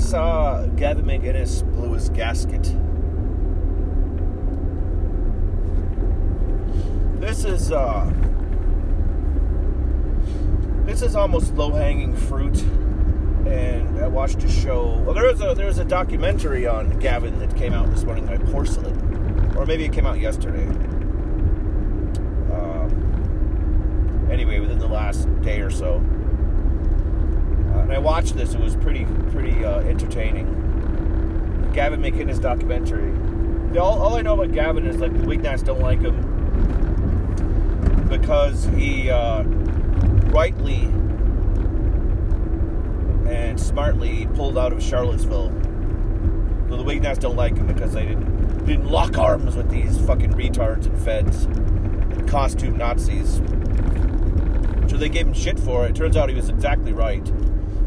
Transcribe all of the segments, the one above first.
saw Gavin McInnes blew his gasket. This is uh this is almost low hanging fruit. And I watched a show. Well, there was a there was a documentary on Gavin that came out this morning by Porcelain, or maybe it came out yesterday. Um, anyway, within the last day or so, and I watched this. It was pretty pretty uh, entertaining. Gavin his documentary. All, all I know about Gavin is like the Wignats don't like him because he uh, rightly and smartly pulled out of Charlottesville. So the Wignats don't like him because they didn't didn't lock arms with these fucking retards and feds and costume Nazis. So they gave him shit for it. Turns out he was exactly right.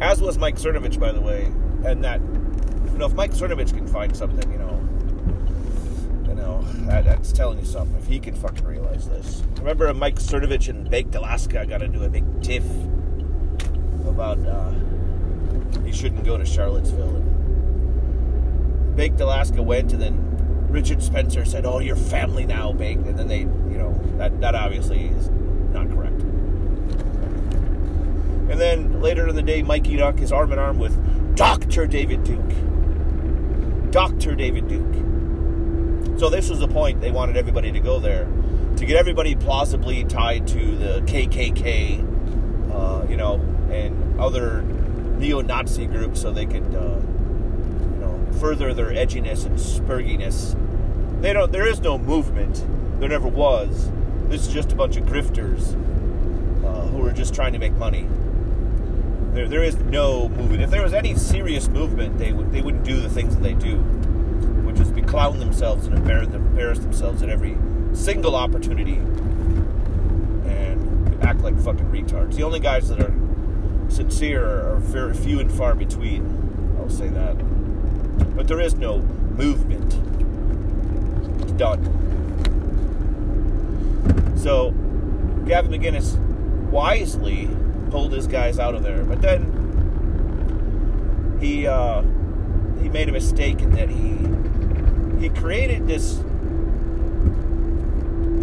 As was Mike Cernovich, by the way. And that, you know, if Mike Cernovich can find something, you know, you know, that, that's telling you something. If he can fucking realize this. Remember Mike Cernovich and Baked Alaska got into a big tiff about uh, he shouldn't go to Charlottesville. And Baked Alaska went, and then Richard Spencer said, "Oh, your family now, Baked," and then they, you know, that that obviously is not correct. And then later in the day, Mike Enoch is arm in arm with Dr. David Duke. Dr. David Duke. So this was the point they wanted everybody to go there to get everybody plausibly tied to the KKK, uh, you know, and other neo-Nazi groups, so they could, uh, you know, further their edginess and spurginess. They don't. There is no movement. There never was. This is just a bunch of grifters uh, who are just trying to make money. There, there is no movement. If there was any serious movement, they would they wouldn't do the things that they do, which is beclown themselves and embarrass, embarrass themselves at every single opportunity and act like fucking retards. The only guys that are sincere are very few and far between. I'll say that. But there is no movement. It's done. So, Gavin McGinnis wisely pulled his guys out of there, but then he uh, he made a mistake in that he he created this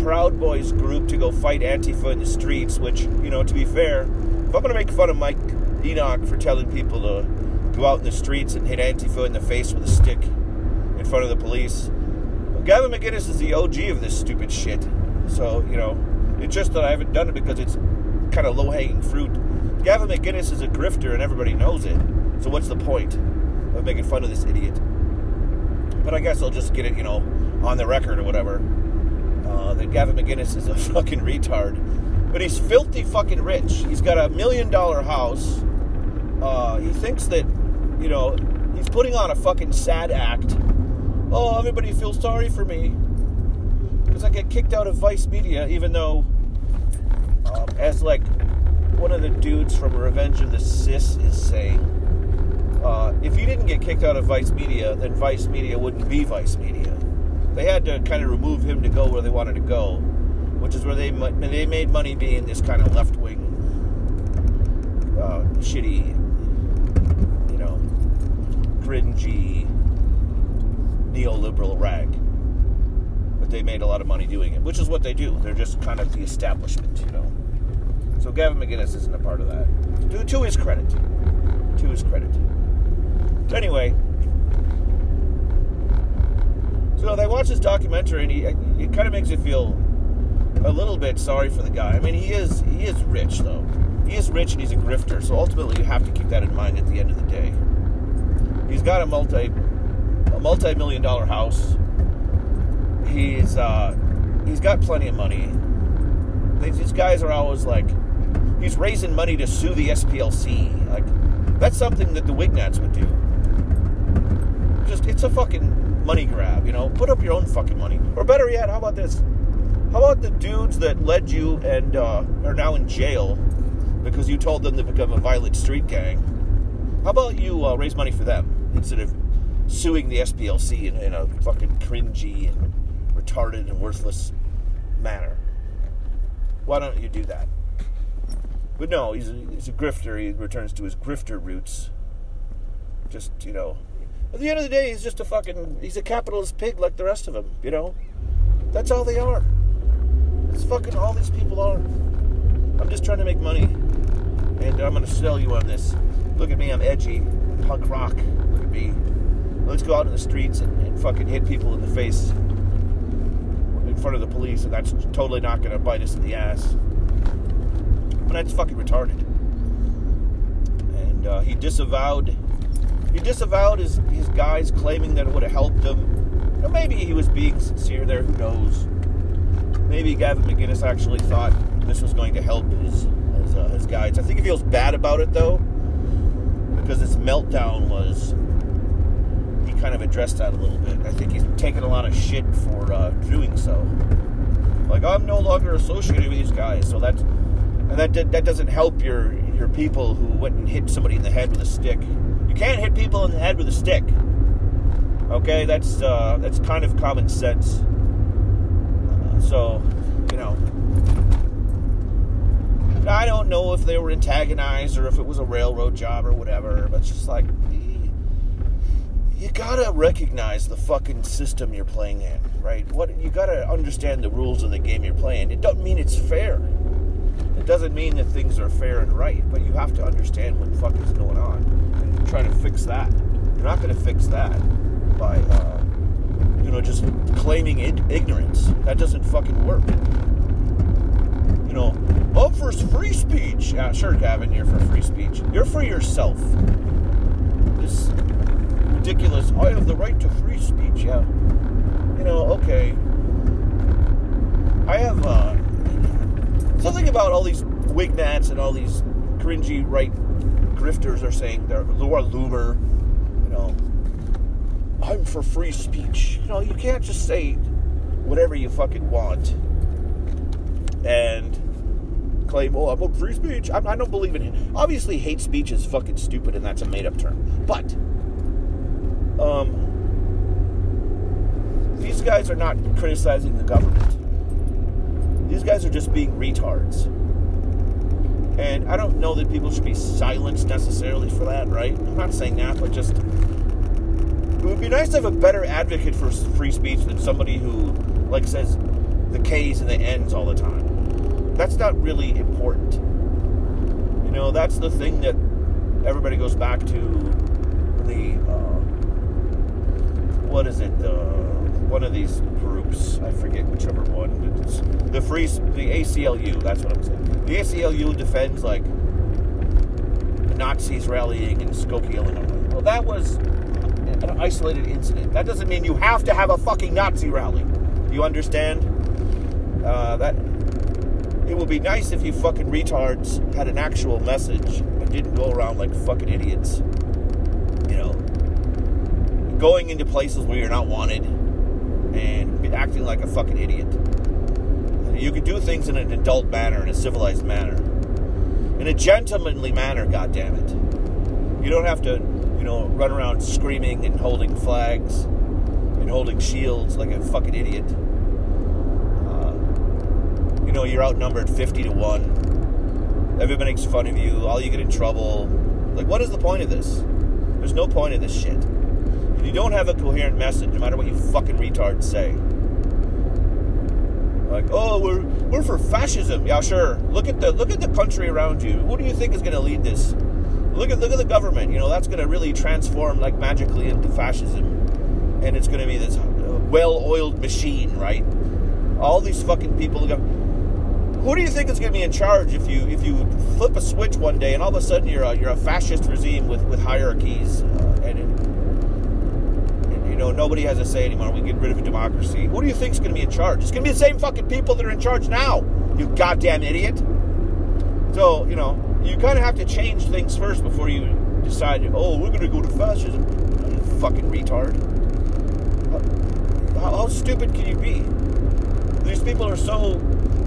Proud Boys group to go fight Antifa in the streets. Which, you know, to be fair, if I'm to make fun of Mike Enoch for telling people to go out in the streets and hit Antifa in the face with a stick in front of the police, well, Gavin McInnes is the OG of this stupid shit. So, you know, it's just that I haven't done it because it's kind of low hanging fruit. Gavin McInnes is a grifter and everybody knows it. So, what's the point of making fun of this idiot? But I guess I'll just get it, you know, on the record or whatever. Uh, that Gavin McInnes is a fucking retard. But he's filthy fucking rich. He's got a million dollar house. Uh, he thinks that, you know, he's putting on a fucking sad act. Oh, everybody feels sorry for me. Because I get kicked out of Vice Media, even though, um, as like one of the dudes from Revenge of the Cis is saying, uh, if you didn't get kicked out of Vice Media, then Vice Media wouldn't be Vice Media. They had to kind of remove him to go where they wanted to go, which is where they they made money being this kind of left wing, uh, shitty, you know, cringy, neoliberal rag. But they made a lot of money doing it, which is what they do. They're just kind of the establishment, you know. So Gavin McGinnis isn't a part of that. To, to his credit. To his credit. Anyway, so they watch this documentary, and he, it kind of makes you feel a little bit sorry for the guy. I mean, he is he is rich though. He is rich and he's a grifter. So ultimately, you have to keep that in mind at the end of the day. He's got a multi a multi million dollar house. He's uh, he's got plenty of money. These guys are always like, he's raising money to sue the SPLC. Like, that's something that the Wignats would do. Just, it's a fucking money grab, you know? Put up your own fucking money. Or better yet, how about this? How about the dudes that led you and uh, are now in jail because you told them to become a violent street gang? How about you uh, raise money for them instead of suing the SPLC in, in a fucking cringy and retarded and worthless manner? Why don't you do that? But no, he's a, he's a grifter. He returns to his grifter roots. just you know. At the end of the day, he's just a fucking. He's a capitalist pig like the rest of them. You know, that's all they are. That's fucking all these people are. I'm just trying to make money, and I'm gonna sell you on this. Look at me, I'm edgy, punk rock. Look at me. Let's go out in the streets and, and fucking hit people in the face in front of the police, and that's totally not gonna bite us in the ass. But that's fucking retarded. And uh, he disavowed he disavowed his, his guys claiming that it would have helped him. You know, maybe he was being sincere there, who knows. Maybe Gavin McInnes actually thought this was going to help his his, uh, his guys. I think he feels bad about it though, because his meltdown was he kind of addressed that a little bit. I think he's taken a lot of shit for uh, doing so. Like I'm no longer associated with these guys, so that's and that that doesn't help your your people who went and hit somebody in the head with a stick. You can't hit people in the head with a stick. Okay, that's uh, that's kind of common sense. Uh, so, you know, I don't know if they were antagonized or if it was a railroad job or whatever, but it's just like you gotta recognize the fucking system you're playing in, right? What you gotta understand the rules of the game you're playing. It doesn't mean it's fair. It doesn't mean that things are fair and right, but you have to understand what the fuck is going on and try to fix that. You're not gonna fix that by, uh, you know, just claiming ignorance. That doesn't fucking work. You know, up for free speech. Yeah, sure, Gavin, you're for free speech. You're for yourself. This ridiculous. I have the right to free speech. Yeah. You know, okay. I have uh, something about all these wignats and all these cringy right grifters are saying they're Laura Loomer. You know, I'm for free speech. You know, you can't just say whatever you fucking want and claim, oh, I'm free speech. I, I don't believe in it. Obviously, hate speech is fucking stupid and that's a made up term. But um, these guys are not criticizing the government. These guys are just being retards. And I don't know that people should be silenced necessarily for that, right? I'm not saying that, but just it would be nice to have a better advocate for free speech than somebody who, like, says the K's and the N's all the time. That's not really important. You know, that's the thing that everybody goes back to the uh, what is it? Uh, one of these groups. I forget whichever one. It's the free, the ACLU. That's what I'm saying. The ACLU defends like Nazis rallying in Skokie, Illinois. Well, that was an isolated incident. That doesn't mean you have to have a fucking Nazi rally. You understand? Uh, that it would be nice if you fucking retards had an actual message and didn't go around like fucking idiots You know, going into places where you're not wanted and acting like a fucking idiot. You can do things in an adult manner, in a civilized manner, in a gentlemanly manner. God damn it! You don't have to, you know, run around screaming and holding flags and holding shields like a fucking idiot. Uh, you know, you're outnumbered fifty to one. Everybody makes fun of you. All you get in trouble. Like, what is the point of this? There's no point of this shit you don't have a coherent message, no matter what you fucking retards say. Like, oh, we're we're for fascism. Yeah, sure. Look at the look at the country around you. Who do you think is going to lead this? Look at look at the government. You know, that's going to really transform like magically into fascism, and it's going to be this well-oiled machine, right? All these fucking people. Who do you think is going to be in charge if you if you flip a switch one day and all of a sudden you're a, you're a fascist regime with with hierarchies uh, and know, nobody has a say anymore. We get rid of a democracy. Who do you think is going to be in charge? It's going to be the same fucking people that are in charge now. You goddamn idiot. So you know, you kind of have to change things first before you decide. Oh, we're going to go to fascism. fucking retard. How, how stupid can you be? These people are so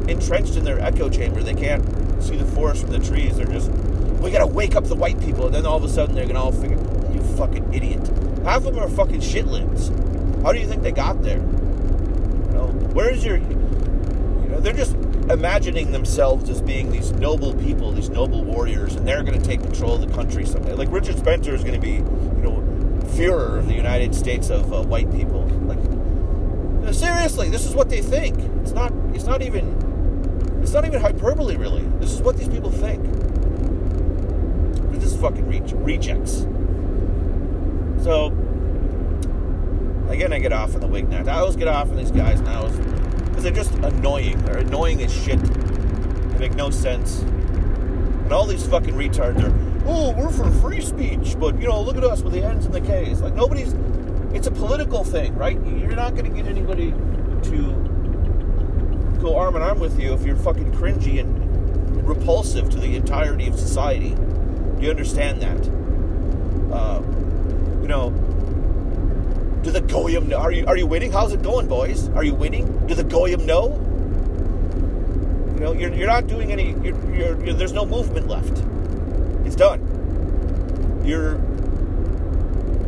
entrenched in their echo chamber they can't see the forest from the trees. They're just, we got to wake up the white people, and then all of a sudden they're going to all figure, you fucking idiot. Half of them are fucking shitlibs. How do you think they got there? You know, where's your? You know, they're just imagining themselves as being these noble people, these noble warriors, and they're going to take control of the country someday. Like Richard Spencer is going to be, you know, Führer of the United States of uh, white people. Like, seriously, this is what they think. It's not. It's not even. It's not even hyperbole, really. This is what these people think. This is fucking re- rejects. So, again, I get off on the Wignuts. I always get off on these guys now because they're just annoying. They're annoying as shit. They make no sense. And all these fucking retards are, oh, we're for free speech, but you know, look at us with the N's and the K's. Like nobody's. It's a political thing, right? You're not going to get anybody to go arm in arm with you if you're fucking cringy and repulsive to the entirety of society. Do you understand that? Uh, you know, do the goyim know? Are you are you winning? How's it going, boys? Are you winning? Do the goyim know? You know, you're, you're not doing any. You're, you're, you're, there's no movement left. It's done. You're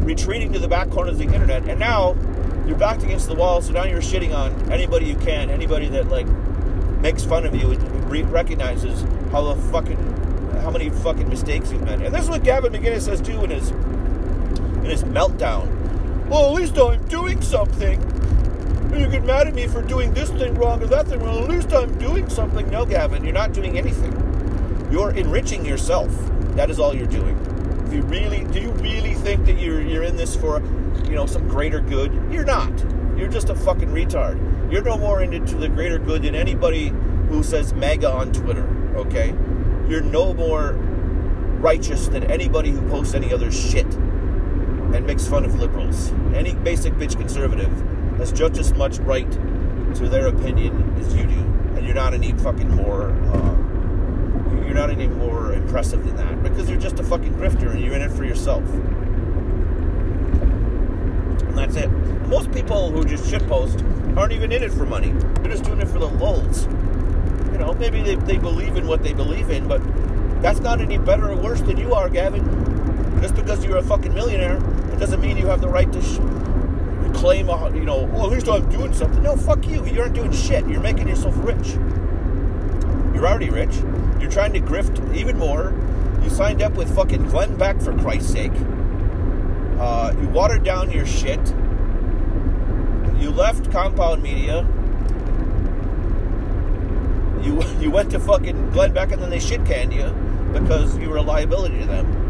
retreating to the back corner of the internet, and now you're backed against the wall. So now you're shitting on anybody you can, anybody that like makes fun of you and re- recognizes how the fucking how many fucking mistakes you've made. And this is what Gavin McInnes says too in his in his meltdown well, at least I'm doing something. You get mad at me for doing this thing wrong or that thing wrong. At least I'm doing something. No, Gavin, you're not doing anything. You're enriching yourself. That is all you're doing. If you really do you really think that you're you're in this for you know some greater good? You're not. You're just a fucking retard. You're no more into the greater good than anybody who says MAGA on Twitter, okay? You're no more righteous than anybody who posts any other shit fun of liberals. Any basic bitch conservative has just as much right to their opinion as you do, and you're not any fucking more. Uh, you're not any more impressive than that because you're just a fucking grifter and you're in it for yourself. And that's it. Most people who just shitpost aren't even in it for money. They're just doing it for the lulls. You know, maybe they, they believe in what they believe in, but that's not any better or worse than you are, Gavin. Just because you're a fucking millionaire it doesn't mean you have the right to sh- claim, a, you know, well, at least I'm doing something. No, fuck you. You aren't doing shit. You're making yourself rich. You're already rich. You're trying to grift even more. You signed up with fucking Glenn Beck for Christ's sake. Uh, you watered down your shit. You left Compound Media. You you went to fucking Glenn Beck and then they shit canned you because you were a liability to them.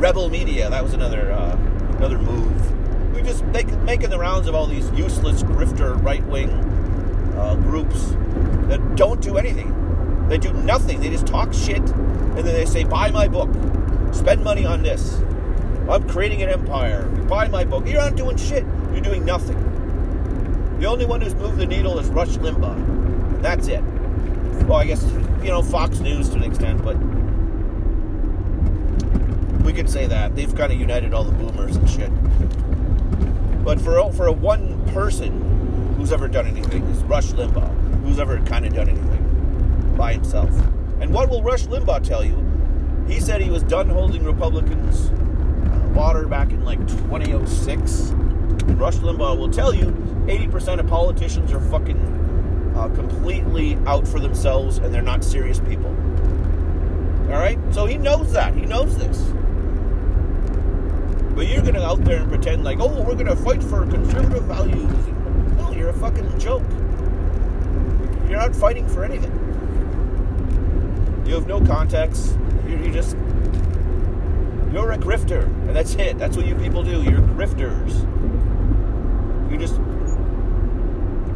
Rebel Media. That was another uh, another move. We just make, making the rounds of all these useless grifter right wing uh, groups that don't do anything. They do nothing. They just talk shit, and then they say, "Buy my book, spend money on this. I'm creating an empire. Buy my book." You're not doing shit. You're doing nothing. The only one who's moved the needle is Rush Limbaugh, that's it. Well, I guess you know Fox News to an extent, but we could say that they've kind of united all the boomers and shit. But for for a one person who's ever done anything is Rush Limbaugh, who's ever kind of done anything by himself. And what will Rush Limbaugh tell you? He said he was done holding Republicans uh, water back in like 2006. And Rush Limbaugh will tell you 80% of politicians are fucking uh, completely out for themselves and they're not serious people. All right? So he knows that. He knows this. But you're gonna out there and pretend like, oh, we're gonna fight for conservative values. No, you're a fucking joke. You're not fighting for anything. You have no context. You're, you're just you're a grifter, and that's it. That's what you people do. You're grifters. You just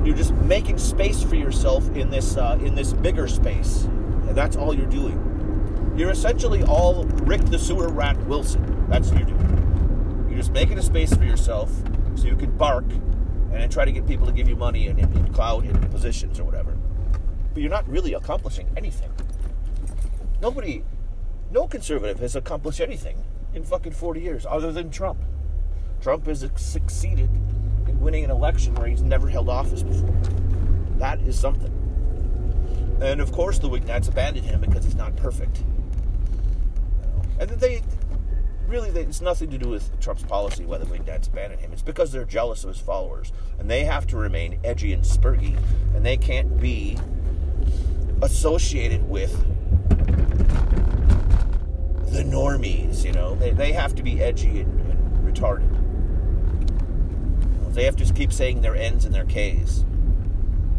you're just making space for yourself in this uh, in this bigger space, and that's all you're doing. You're essentially all Rick the Sewer Rat Wilson. That's what you're doing. You're just making a space for yourself so you can bark and then try to get people to give you money and, and clout positions or whatever. But you're not really accomplishing anything. Nobody, no conservative has accomplished anything in fucking 40 years other than Trump. Trump has succeeded in winning an election where he's never held office before. That is something. And of course, the Wignats abandoned him because he's not perfect. And they really, it's nothing to do with Trump's policy, whether that's banning him. It's because they're jealous of his followers, and they have to remain edgy and spurgy, and they can't be associated with the normies. You know, they they have to be edgy and, and retarded. They have to keep saying their N's and their K's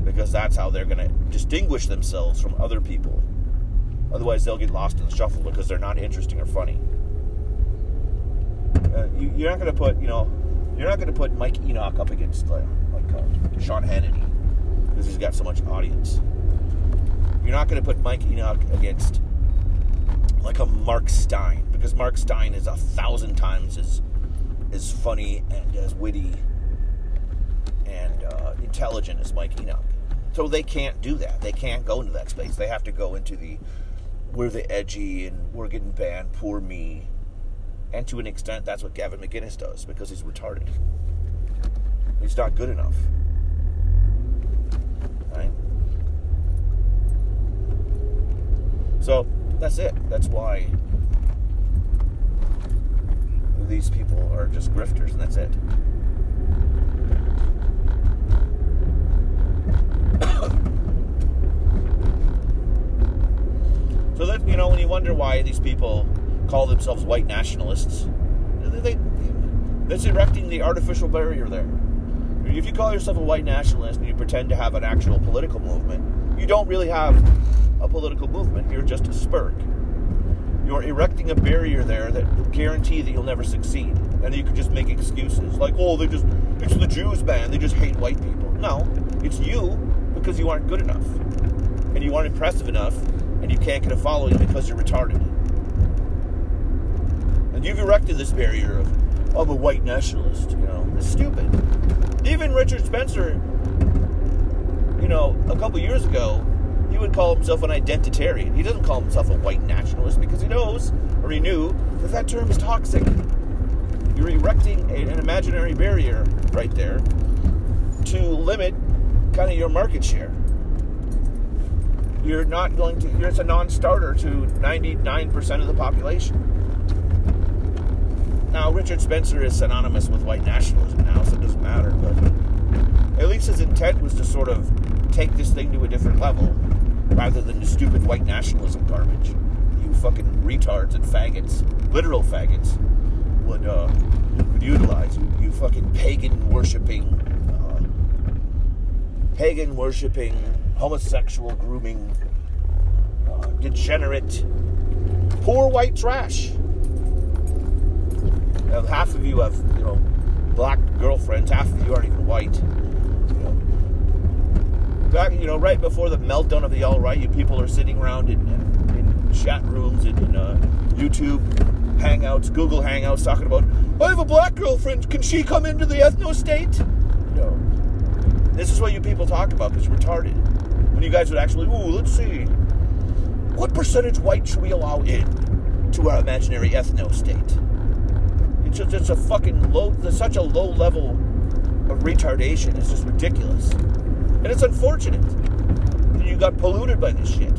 because that's how they're going to distinguish themselves from other people. Otherwise, they'll get lost in the shuffle because they're not interesting or funny. Uh, you, are not going to put, you know, you're not going to put Mike Enoch up against uh, like uh, Sean Hannity because he's got so much audience. You're not going to put Mike Enoch against like a Mark Steyn because Mark Steyn is a thousand times as as funny and as witty and uh, intelligent as Mike Enoch. So they can't do that. They can't go into that space. They have to go into the we're the edgy and we're getting banned, poor me. And to an extent, that's what Gavin McGinnis does because he's retarded. He's not good enough. Right? So that's it. That's why these people are just grifters, and that's it. So that you know, when you wonder why these people call themselves white nationalists, they, that's erecting the artificial barrier there. If you call yourself a white nationalist and you pretend to have an actual political movement, you don't really have a political movement. You're just a spurg. You're erecting a barrier there that guarantee that you'll never succeed, and you can just make excuses like, "Oh, they just it's the Jews, man. They just hate white people." No, it's you because you aren't good enough, and you aren't impressive enough, and you can't get a following because you're retarded. You've erected this barrier of, I'm a white nationalist, you know. It's stupid. Even Richard Spencer, you know, a couple years ago, he would call himself an identitarian. He doesn't call himself a white nationalist because he knows, or he knew, that that term is toxic. You're erecting a, an imaginary barrier right there to limit kind of your market share you're not going to, it's a non starter to 99% of the population. Now, Richard Spencer is synonymous with white nationalism now, so it doesn't matter, but at least his intent was to sort of take this thing to a different level rather than the stupid white nationalism garbage. You fucking retards and faggots, literal faggots, would, uh, would utilize. You, you fucking pagan worshipping, uh, pagan worshipping homosexual grooming, uh, degenerate, poor white trash. Half of you have, you know, black girlfriends. Half of you aren't even white. You know, back, you know, right before the meltdown of the all right, you people are sitting around in, in, in chat rooms and in uh, YouTube hangouts, Google Hangouts, talking about, I have a black girlfriend. Can she come into the ethno state? No. This is what you people talk about because you're retarded when you guys would actually, ooh, let's see, what percentage white should we allow in to our imaginary ethno state? It's just it's a fucking low, there's such a low level of retardation. It's just ridiculous, and it's unfortunate that you got polluted by this shit.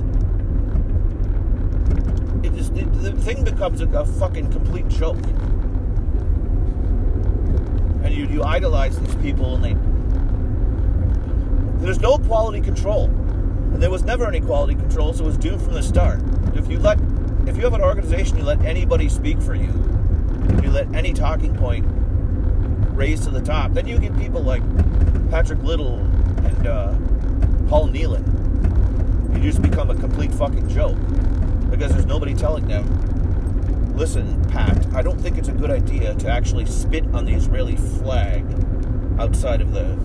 It is, it, the thing becomes a, a fucking complete joke, and you you idolize these people, and they there's no quality control. And there was never any quality control, so it was doomed from the start. If you let, if you have an organization, you let anybody speak for you, you let any talking point raise to the top, then you get people like Patrick Little and uh, Paul Nehlen. You just become a complete fucking joke because there's nobody telling them, listen, Pat, I don't think it's a good idea to actually spit on the Israeli flag outside of the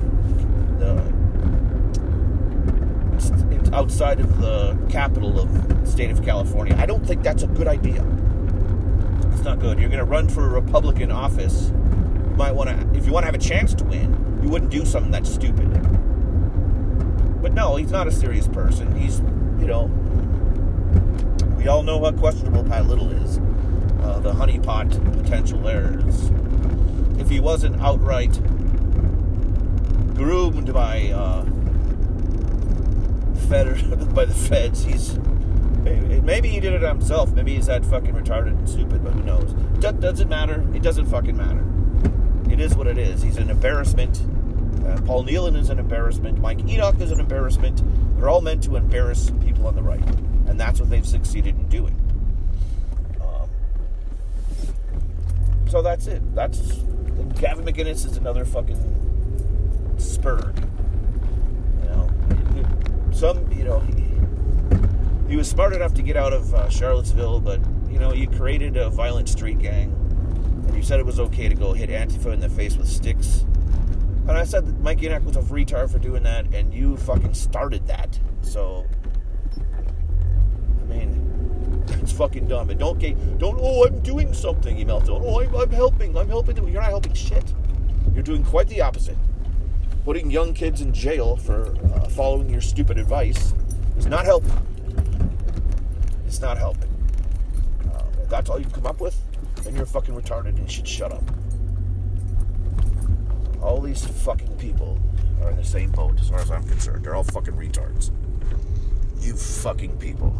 the outside of the capital of the state of California. I don't think that's a good idea. It's not good. You're going to run for a Republican office. You might want to, if you want to have a chance to win, you wouldn't do something that stupid. But no, he's not a serious person. He's, you know, we all know how questionable Pat Little is. Uh, the honeypot potential errors. If he wasn't outright groomed by uh, fed by the feds. He's Maybe, he did it himself. Maybe he's that fucking retarded and stupid, but who knows? Do- doesn't matter. It doesn't fucking matter. It is what it is. He's an embarrassment. Uh, Paul Nehlen is an embarrassment. Mike Enoch is an embarrassment. They're all meant to embarrass people on the right, and that's what they've succeeded in doing. Um, so that's it. That's Gavin McInnes is another fucking spurg. You know, some you know he, was smart enough to get out of uh, Charlottesville, but you know you created a violent street gang, and you said it was okay to go hit Antifa in the face with sticks. And I said that Mike Enoch was a retard for doing that, and you fucking started that. So, I mean, it's fucking dumb. And don't get, don't, oh, I'm doing something, you meltdown. Oh, I'm, I'm helping, I'm helping. You're not helping shit. You're doing quite the opposite. Putting young kids in jail for uh, following your stupid advice is not helping. It's not helping. Uh, if that's all you come up with, then you're fucking retarded and you should shut up. All these fucking people are in the same boat as far as I'm concerned. They're all fucking retards. You fucking people.